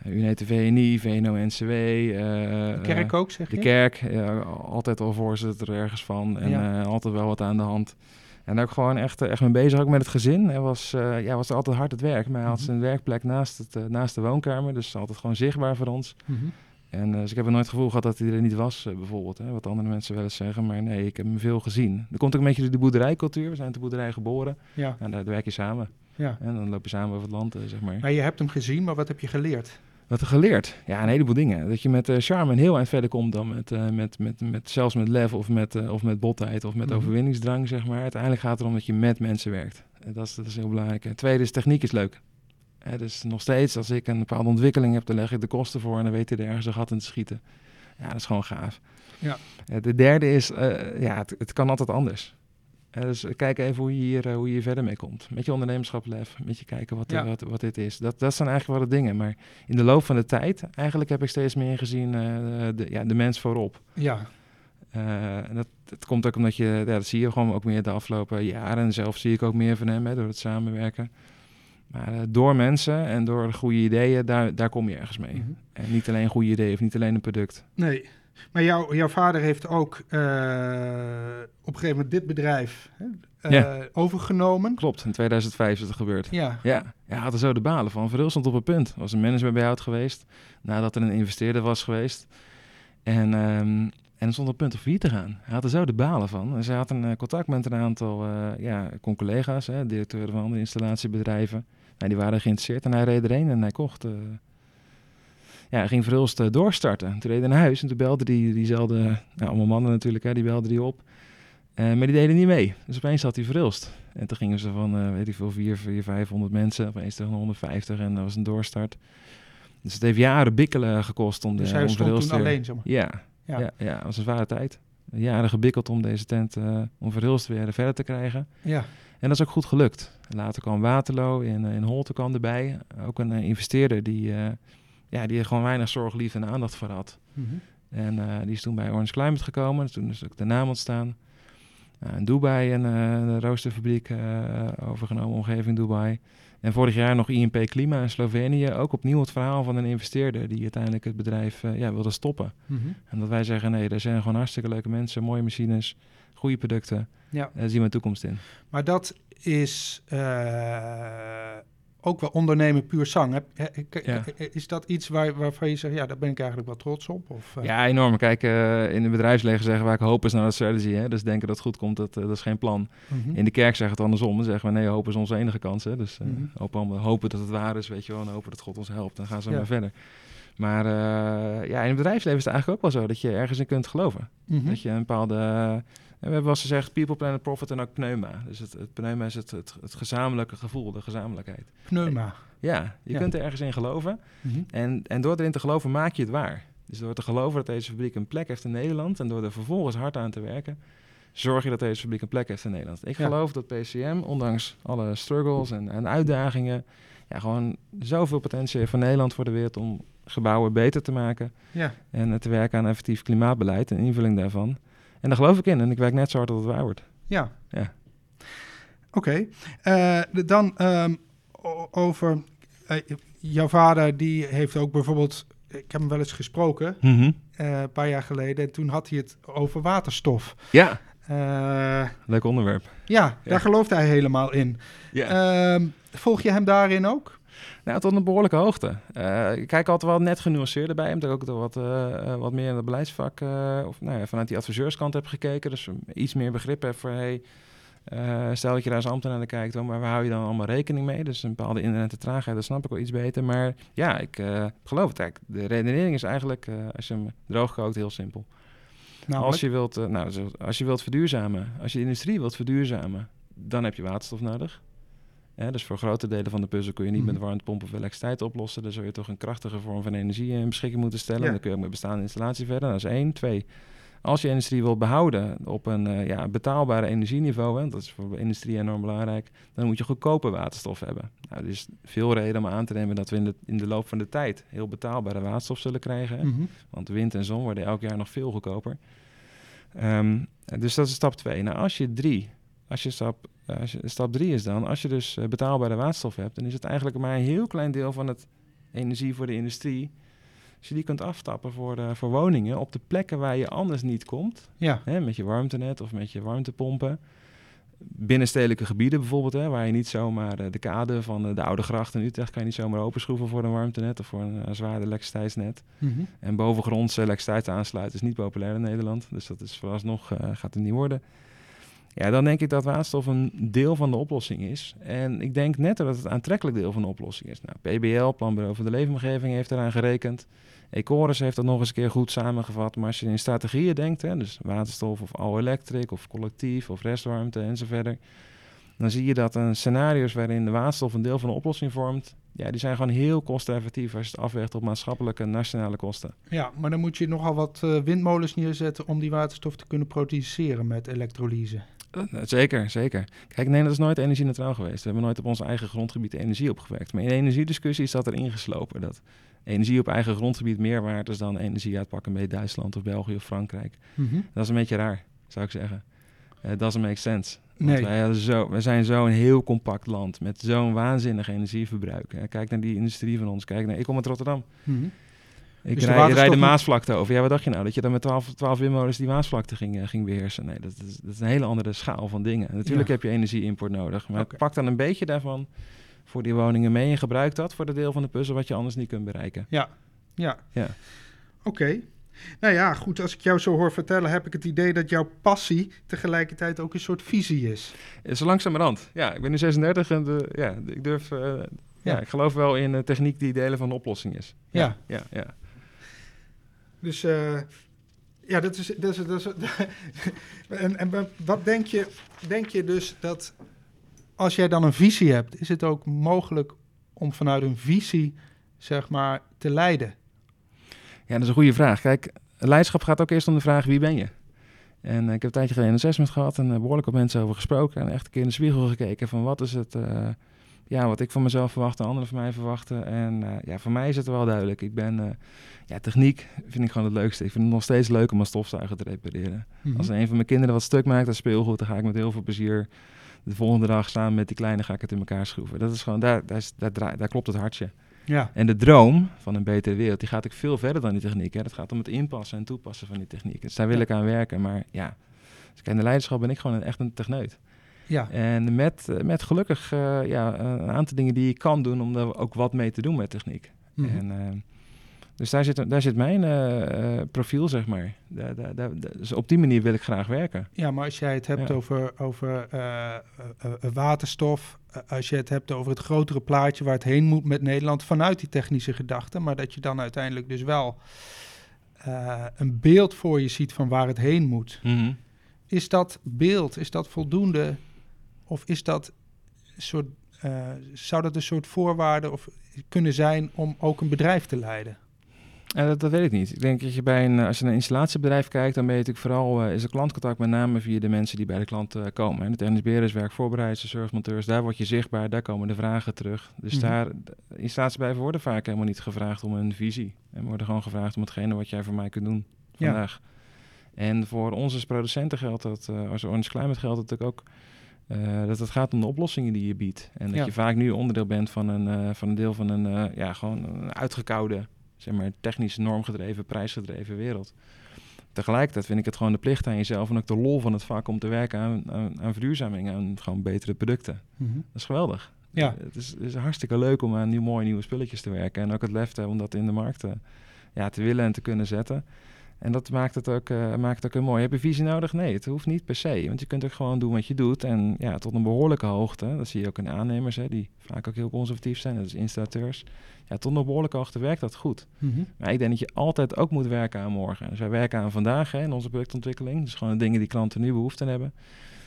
UNET VNI, VNO-NCW. de kerk ook, zeg je? De kerk, altijd al voorzitter ergens van. En ja. altijd wel wat aan de hand. En ook gewoon echt, echt mee bezig, ook met het gezin. Hij was, uh, ja, was altijd hard het werk. Maar hij had mhm. zijn werkplek naast, het, uh, naast de woonkamer. Dus altijd gewoon zichtbaar voor ons. Mm -hmm. En uh, dus ik heb er nooit het gevoel gehad dat hij er niet was, bijvoorbeeld. Hè, wat andere mensen wel eens zeggen. Maar nee, ik heb hem veel gezien. Er komt ook een beetje de boerderijcultuur. We zijn de boerderij geboren. Ja. En daar werk je samen. Ja. En dan loop je samen over het land, zeg maar. Maar je hebt hem gezien, maar wat heb je geleerd? Wat er geleerd? Ja, een heleboel dingen. Dat je met uh, charme heel eind verder komt dan met, uh, met, met, met, zelfs met lef of met, uh, of met botheid of met mm -hmm. overwinningsdrang, zeg maar. Uiteindelijk gaat het erom dat je met mensen werkt. dat, is, dat is heel belangrijk. En tweede is, techniek is leuk. Hè, dus nog steeds, als ik een bepaalde ontwikkeling heb, dan leg ik de kosten voor en dan weet hij er ergens een gat in te schieten. Ja, dat is gewoon gaaf. Ja. de derde is, ja, het, het kan altijd anders. Uh, dus kijk even hoe je, hier, uh, hoe je hier verder mee komt. Met je ondernemerschap met je kijken wat, ja. wat, wat dit is. Dat, dat zijn eigenlijk wel de dingen. Maar in de loop van de tijd, eigenlijk heb ik steeds meer gezien uh, de, ja, de mens voorop. Ja. en dat, dat komt ook omdat je, ja, dat zie je gewoon ook meer de afgelopen jaren. En zelf zie ik ook meer van hem, hè, door het samenwerken. Maar door mensen en door goede ideeën, daar, daar kom je ergens mee. Mm -hmm. En niet alleen goede ideeën of niet alleen een product. Nee, maar jou, jouw vader heeft ook uh, op een gegeven moment dit bedrijf ja. overgenomen. Klopt, in 2005 is het gebeurd. Ja. Ja, hij had er zo de balen van. Verhul stond op een punt. Er was een manager bij out geweest, nadat er een investeerder was geweest. En, um, en er stond op het punt om failliet te gaan. Hij had er zo de balen van. En ze had een uh, contact met een aantal ja, collega's, hè, directeuren van andere installatiebedrijven. Nou, die waren geïnteresseerd en hij reed erheen en hij kocht ja, ging Verhulst uh, doorstarten. Toen reed hij naar huis en toen belde die, diezelfde, nou, allemaal mannen natuurlijk, hè, die belden die op. Uh, maar die deden niet mee. Dus opeens had hij Verhulst. En toen gingen ze van, uh, weet ik veel, 4, 4, 500 mensen, opeens tegen 150 en dat was een doorstart. Dus het heeft jaren bikkelen gekost om Dus de hij om stond toen alleen, zeg maar. Ja, Ja. ja. Ja, was een zware tijd. Jaren gebikkeld om deze tent, eh, om verhulst weer verder te krijgen. Ja. En dat is ook goed gelukt. Later kwam Waterloo in, eh, in Holte kwam erbij. Ook een eh, investeerder die, eh, ja, die er gewoon weinig zorg, liefde en aandacht voor had. Mhm. En eh, die is toen bij Orange Climate gekomen. Dus toen is ook de naam ontstaan. Uh, in Dubai een, een roosterfabriek overgenomen, omgeving Dubai. En vorig jaar nog INP Klima in Slovenië. Ook opnieuw het verhaal van een investeerder die uiteindelijk het bedrijf ja, wilde stoppen. Mhm. En dat wij zeggen, nee, er zijn gewoon hartstikke leuke mensen, mooie machines, goede producten. Ja. Daar zien we een toekomst in. Maar dat is ook wel ondernemen puur zang. Is dat iets waar, waarvan je zegt, ja, daar ben ik eigenlijk wel trots op? Of, eh, Ja, enorm. Kijk, eh, in het bedrijfsleven zeggen vaak hopen is naar de strategy. Hè? Dus denken dat het goed komt, dat, eh, dat is geen plan. mhm. In de kerk zeggen het andersom. Dan zeggen we nee, hopen is onze enige kans. Hè? Dus eh, Mhm. hopen, hopen dat het waar is, weet je wel. En hopen dat God ons helpt. Dan gaan ze Ja. maar verder. Maar ja, in het bedrijfsleven is het eigenlijk ook wel zo dat je ergens in kunt geloven. Mhm. Dat je een bepaalde... eh, we hebben wel eens gezegd people, planet, profit en ook pneuma. Dus het, het pneuma is het, het, het gezamenlijke gevoel, de gezamenlijkheid. Pneuma. Ja, je Ja. kunt er ergens in geloven. Mhm. En, en door erin te geloven maak je het waar. Dus door te geloven dat deze fabriek een plek heeft in Nederland... en door er vervolgens hard aan te werken... zorg je dat deze fabriek een plek heeft in Nederland. Ik Ja. geloof dat PCM, ondanks alle struggles en, en uitdagingen... Ja, gewoon zoveel potentie heeft voor Nederland, voor de wereld... om gebouwen beter te maken... Ja. en te werken aan effectief klimaatbeleid en invulling daarvan. En daar geloof ik in en ik werk net zo hard dat het waar wordt. Ja. Ja. Oké. Eh, de- dan ehm, over eh, jouw vader, die heeft ook bijvoorbeeld, ik heb hem wel eens gesproken, eh, een paar jaar geleden, en toen had hij het over waterstof. Ja, Eh, leuk onderwerp. ja, Ja. daar gelooft hij helemaal in. Ja. Ehm, volg je hem daarin ook? Nou, tot een behoorlijke hoogte. Eh, ik kijk altijd wel net genuanceerder bij hem. Dat ik ook wat, eh, wat meer in het beleidsvak, of nou ja, vanuit die adviseurskant heb gekeken. Dus iets meer begrip heb voor, hey, stel dat je daar als ambtenaar naar kijkt, dan, maar waar hou je dan allemaal rekening mee? Dus een bepaalde inherente traagheid, dat snap ik wel iets beter. Maar ja, ik geloof het eigenlijk. De redenering is eigenlijk, als je hem droog kookt, heel simpel. Namelijk? Als je, wilt, nou, als je wilt verduurzamen, als je de industrie wilt verduurzamen, dan heb je waterstof nodig. Hè, dus voor grote delen van de puzzel kun je niet Mhm. met warmtepomp of elektriciteit oplossen. Dan zul je toch een krachtige vorm van energie in beschikking moeten stellen. Ja. Dan kun je ook met bestaande installatie verder. Dat is één. Twee, als je industrie wilt behouden op een eh, ja, betaalbare energieniveau, hè, dat is voor de industrie enorm belangrijk, dan moet je goedkope waterstof hebben. Nou, er is veel reden om aan te nemen dat we in de, in de loop van de tijd heel betaalbare waterstof zullen krijgen. Mhm. Want wind en zon worden elk jaar nog veel goedkoper. Ehm, dus dat is stap 2. Nou, als je drie, als je stap, eh, als je, stap drie is dan, als je dus eh, betaalbare waterstof hebt, dan is het eigenlijk maar een heel klein deel van het energie voor de industrie. Als je die kunt aftappen voor, de, voor woningen op de plekken waar je anders niet komt, Ja. hè, met je warmtenet of met je warmtepompen. Binnenstedelijke gebieden bijvoorbeeld, hè, waar je niet zomaar eh, de kade van eh, de Oude Gracht in Utrecht kan je niet zomaar openschroeven voor een warmtenet of voor een uh, zwaar elektriciteitsnet. Mhm. En bovengronds elektriciteit aansluiten is niet populair in Nederland. Dus dat is vooralsnog uh, gaat het niet worden. Ja, dan denk ik dat waterstof een deel van de oplossing is. En ik denk net dat het een aantrekkelijk deel van de oplossing is. Nou, PBL, Planbureau voor de Leefomgeving, heeft eraan gerekend. Ecoris heeft dat nog eens een keer goed samengevat. Maar als je in strategieën denkt, hè, dus waterstof of all-electric of collectief of restwarmte enzovoort... dan zie je dat een scenario's waarin de waterstof een deel van de oplossing vormt... ja, die zijn gewoon heel kosteneffectief als je het afweegt op maatschappelijke en nationale kosten. Ja, maar dan moet je nogal wat uh, windmolens neerzetten om die waterstof te kunnen produceren met elektrolyse. Uh, zeker, zeker. Kijk, Nederland is nooit energie-neutraal geweest. We hebben nooit op ons eigen grondgebied energie opgewerkt. Maar in de energiediscussie is dat er ingeslopen. Dat energie op eigen grondgebied meer waard is dan energie uitpakken bij Duitsland of België of Frankrijk. Mm -hmm. Dat is een beetje raar, zou ik zeggen. Uh, dat doesn't make sense. Nee. Wij, zo, wij zijn zo'n heel compact land met zo'n waanzinnig energieverbruik. Kijk naar die industrie van ons. Kijk naar, ik kom uit Rotterdam. Mm -hmm. Ik dus rijd, rijd de Maasvlakte over. Ja, wat dacht je nou? Dat je dan met 12, 12 windmolens die Maasvlakte ging, uh, ging beheersen? Nee, dat is, dat is, een hele andere schaal van dingen. Natuurlijk ja. heb je energieimport nodig. Maar okay. pak dan een beetje daarvan voor die woningen mee en gebruik dat voor de deel van de puzzel wat je anders niet kunt bereiken. Ja, ja. ja. Oké. Okay. Nou ja, goed, als ik jou zo hoor vertellen, heb ik het idee dat jouw passie tegelijkertijd ook een soort visie is. Zo langzamerhand. Ja, ik ben nu 36 en de, ja, ik durf... Uh, ja. ja. ik geloof wel in uh, techniek die delen van de oplossing is. Ja. Ja, ja. ja. Dus uh, ja, dat is. Dat is, dat is en, en wat denk je, denk je dus dat als jij dan een visie hebt, is het ook mogelijk om vanuit een visie zeg maar, te leiden? Ja, dat is een goede vraag. Kijk, leiderschap gaat ook eerst om de vraag wie ben je? En ik heb een tijdje geleden een assessment gehad en behoorlijk wat mensen over gesproken. En echt een keer in de spiegel gekeken van wat is het, ja, wat ik van mezelf verwacht, anderen van mij verwachten. En uh, ja, voor mij is het wel duidelijk. Ik ben, uh, ja, techniek vind ik gewoon het leukste. Ik vind het nog steeds leuk om een stofzuiger te repareren. Mm -hmm. Als een van mijn kinderen wat stuk maakt, dat speelgoed, dan ga ik met heel veel plezier de volgende dag samen met die kleine ga ik het in elkaar schroeven. Dat is gewoon, daar, daar, is, daar, draai, daar klopt het hartje. Ja. En de droom van een betere wereld, die gaat ook veel verder dan die techniek. Hè. Dat gaat om het inpassen en toepassen van die techniek. Dus daar wil Ja. ik aan werken. Maar ja, ik in de leiderschap ben ik gewoon een, echt een techneut. Ja, En met, met gelukkig eh, ja, een aantal dingen die ik kan doen om er ook wat mee te doen met techniek. Mhm. En, eh, dus daar zit, daar zit mijn eh, profiel, zeg maar. Daar, daar, daar, dus op die manier wil ik graag werken. ja, maar als jij het hebt Ja. over, over waterstof, als je het hebt over het grotere plaatje waar het heen moet met Nederland vanuit die technische gedachte, maar dat je dan uiteindelijk dus wel een beeld voor je ziet van waar het heen moet. Is dat beeld, is dat voldoende? Of is dat soort, eh, zou dat een soort voorwaarde of kunnen zijn om ook een bedrijf te leiden? En dat, dat weet ik niet. Ik denk dat je bij een, als je naar een installatiebedrijf kijkt, dan je natuurlijk vooral, eh, is er klantcontact met name via de mensen die bij de klant eh, komen. En de technisch beheerders, werkvoorbereiders, servicemonteurs, daar word je zichtbaar, daar komen de vragen terug. Dus Mhm. daar, installatiebedrijven worden vaak helemaal niet gevraagd om een visie. En worden gewoon gevraagd om hetgene wat jij voor mij kunt doen Ja. vandaag. En voor ons als producenten geldt dat, als Orange Climate geldt het natuurlijk ook, eh, dat het gaat om de oplossingen die je biedt. En dat Ja. je vaak nu onderdeel bent van een, eh, van een deel van een, eh, ja, gewoon een uitgekoude, zeg maar, technisch normgedreven, prijsgedreven wereld. Tegelijkertijd vind ik het gewoon de plicht aan jezelf en ook de lol van het vak om te werken aan, aan, aan verduurzaming, aan gewoon betere producten. Dat is geweldig. Ja. Het is, het is hartstikke leuk om aan nieuw, mooie nieuwe spulletjes te werken. En ook het lef te hebben om dat in de markt te, ja, te willen en te kunnen zetten. En dat maakt het ook, eh, maakt het ook mooi. Heb je visie nodig? Nee, het hoeft niet per se. Want je kunt ook gewoon doen wat je doet. En ja, tot een behoorlijke hoogte. Dat zie je ook in de aannemers, hè, die vaak ook heel conservatief zijn. Dat is installateurs. Ja, tot een behoorlijke hoogte werkt dat goed. Mhm. Maar ik denk dat je altijd ook moet werken aan morgen. Dus wij werken aan vandaag hè, in onze productontwikkeling. Dus gewoon de dingen die klanten nu behoefte aan hebben.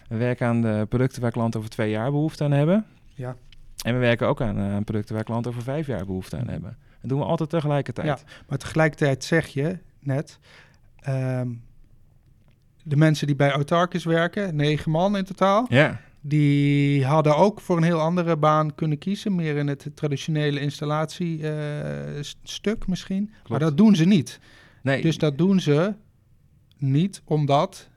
We werken aan de producten waar klanten over twee jaar behoefte aan hebben. Ja. En we werken ook aan, eh, aan producten waar klanten over vijf jaar behoefte aan hebben. Dat doen we altijd tegelijkertijd. Ja. Maar tegelijkertijd zeg je net, ehm, de mensen die bij Autarkis werken, negen man in totaal, ja. die hadden ook voor een heel andere baan kunnen kiezen, meer in het traditionele installatiestuk misschien. Maar dat doen ze niet. Nee, Dus dat doen ze niet omdat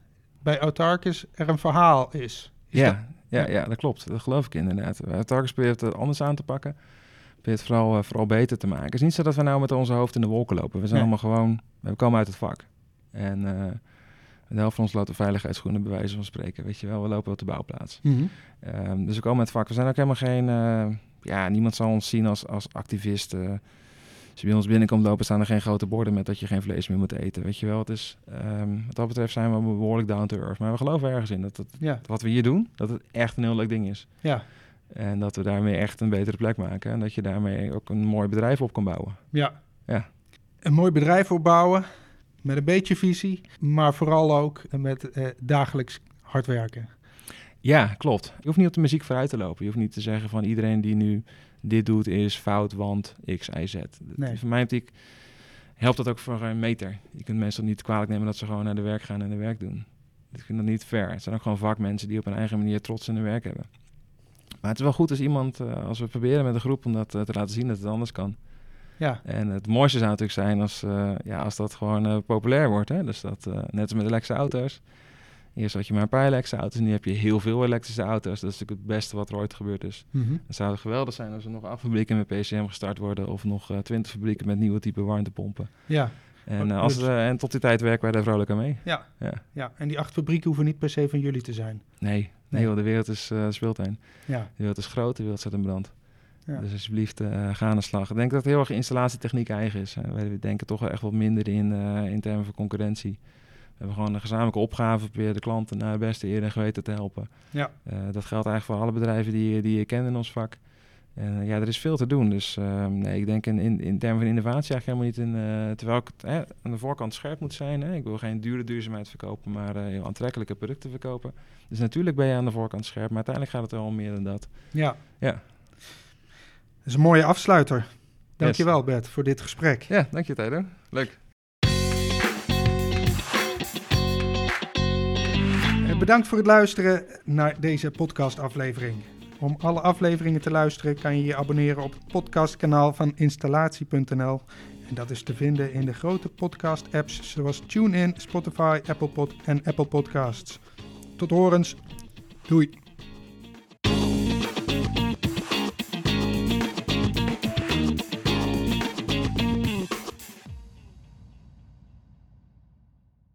bij Autarkis er een verhaal is. Is ja, dat- ja, ja, dat klopt. Dat geloof ik inderdaad. Targets probeert het anders aan te pakken. Het vooral, eh, vooral beter te maken. Het is niet zo dat we nou met onze hoofd in de wolken lopen. We zijn Nee. allemaal gewoon... We komen uit het vak. En eh, de helft van ons loopt de veiligheidsschoenen, bij wijze van spreken. Weet je wel, we lopen op de bouwplaats. Mhm. Ehm, dus we komen uit het vak. We zijn ook helemaal geen... eh, ja, niemand zal ons zien als, als activist. eh. als je bij ons binnenkomt lopen, staan er geen grote borden met dat je geen vlees meer moet eten. Weet je wel, het is... ehm, wat dat betreft zijn we behoorlijk down to earth. Maar we geloven ergens in dat het Ja, wat we hier doen, dat het echt een heel leuk ding is. ja, En dat we daarmee echt een betere plek maken. En dat je daarmee ook een mooi bedrijf op kan bouwen. ja. Ja. Een mooi bedrijf opbouwen met een beetje visie, maar vooral ook met eh, dagelijks hard werken. Ja, klopt. Je hoeft niet op de muziek vooruit te lopen. Je hoeft niet te zeggen van iedereen die nu dit doet is fout, want X, Y, Z. Nee. Voor mij optiek helpt dat ook voor een meter. Je kunt mensen niet kwalijk nemen dat ze gewoon naar de werk gaan en hun werk doen. Ik vind dat niet fair. Het zijn ook gewoon vakmensen die op hun eigen manier trots in hun werk hebben. Maar het is wel goed als iemand, eh, als we proberen met een groep om dat eh, te laten zien dat het anders kan. Ja, En het mooiste zou natuurlijk zijn als, eh, ja, als dat gewoon populair wordt. Hè? Dus dat, net als met elektrische auto's. Eerst had je maar een paar elektrische auto's, nu heb je heel veel elektrische auto's. Dat is natuurlijk het beste wat er ooit gebeurd is. Mhm. Het zou geweldig zijn als er nog acht fabrieken met PCM gestart worden... of nog twintig fabrieken met nieuwe type warmtepompen. ja, En, eh, als, en tot die tijd werken wij daar vrolijk aan mee. ja, Ja. ja. En die acht fabrieken hoeven niet per se van jullie te zijn. Nee, nee, joh, de wereld is eh speeltuin. Ja, De wereld is groot, de wereld staat in brand. Ja. Dus alsjeblieft, eh ga aan de slag. Ik denk dat het heel erg installatietechniek eigen is. Wij denken toch wel echt wat minder in, in termen van concurrentie. We hebben gewoon een gezamenlijke opgave, proberen de klanten naar het beste eer en geweten te helpen. ja, dat geldt eigenlijk voor alle bedrijven die, die je kent in ons vak. Eh, ja, er is veel te doen. Dus eh, nee, ik denk in, in, in termen van innovatie eigenlijk helemaal niet in... eh, terwijl ik aan de voorkant scherp moet zijn. Hè. Ik wil geen dure duurzaamheid verkopen, maar eh, heel aantrekkelijke producten verkopen. Dus natuurlijk ben je aan de voorkant scherp, maar uiteindelijk gaat het wel om meer dan dat. ja. Ja. Dat is een mooie afsluiter. Dankjewel Bert voor dit gesprek. Ja, dank je Tijdo. Leuk. Bedankt voor het luisteren naar deze podcastaflevering. Om alle afleveringen te luisteren kan je je abonneren op het podcastkanaal van installatie.nl. En dat is te vinden in de grote podcast-apps zoals TuneIn, Spotify, Apple Pod en Apple Podcasts. Tot horens. Doei.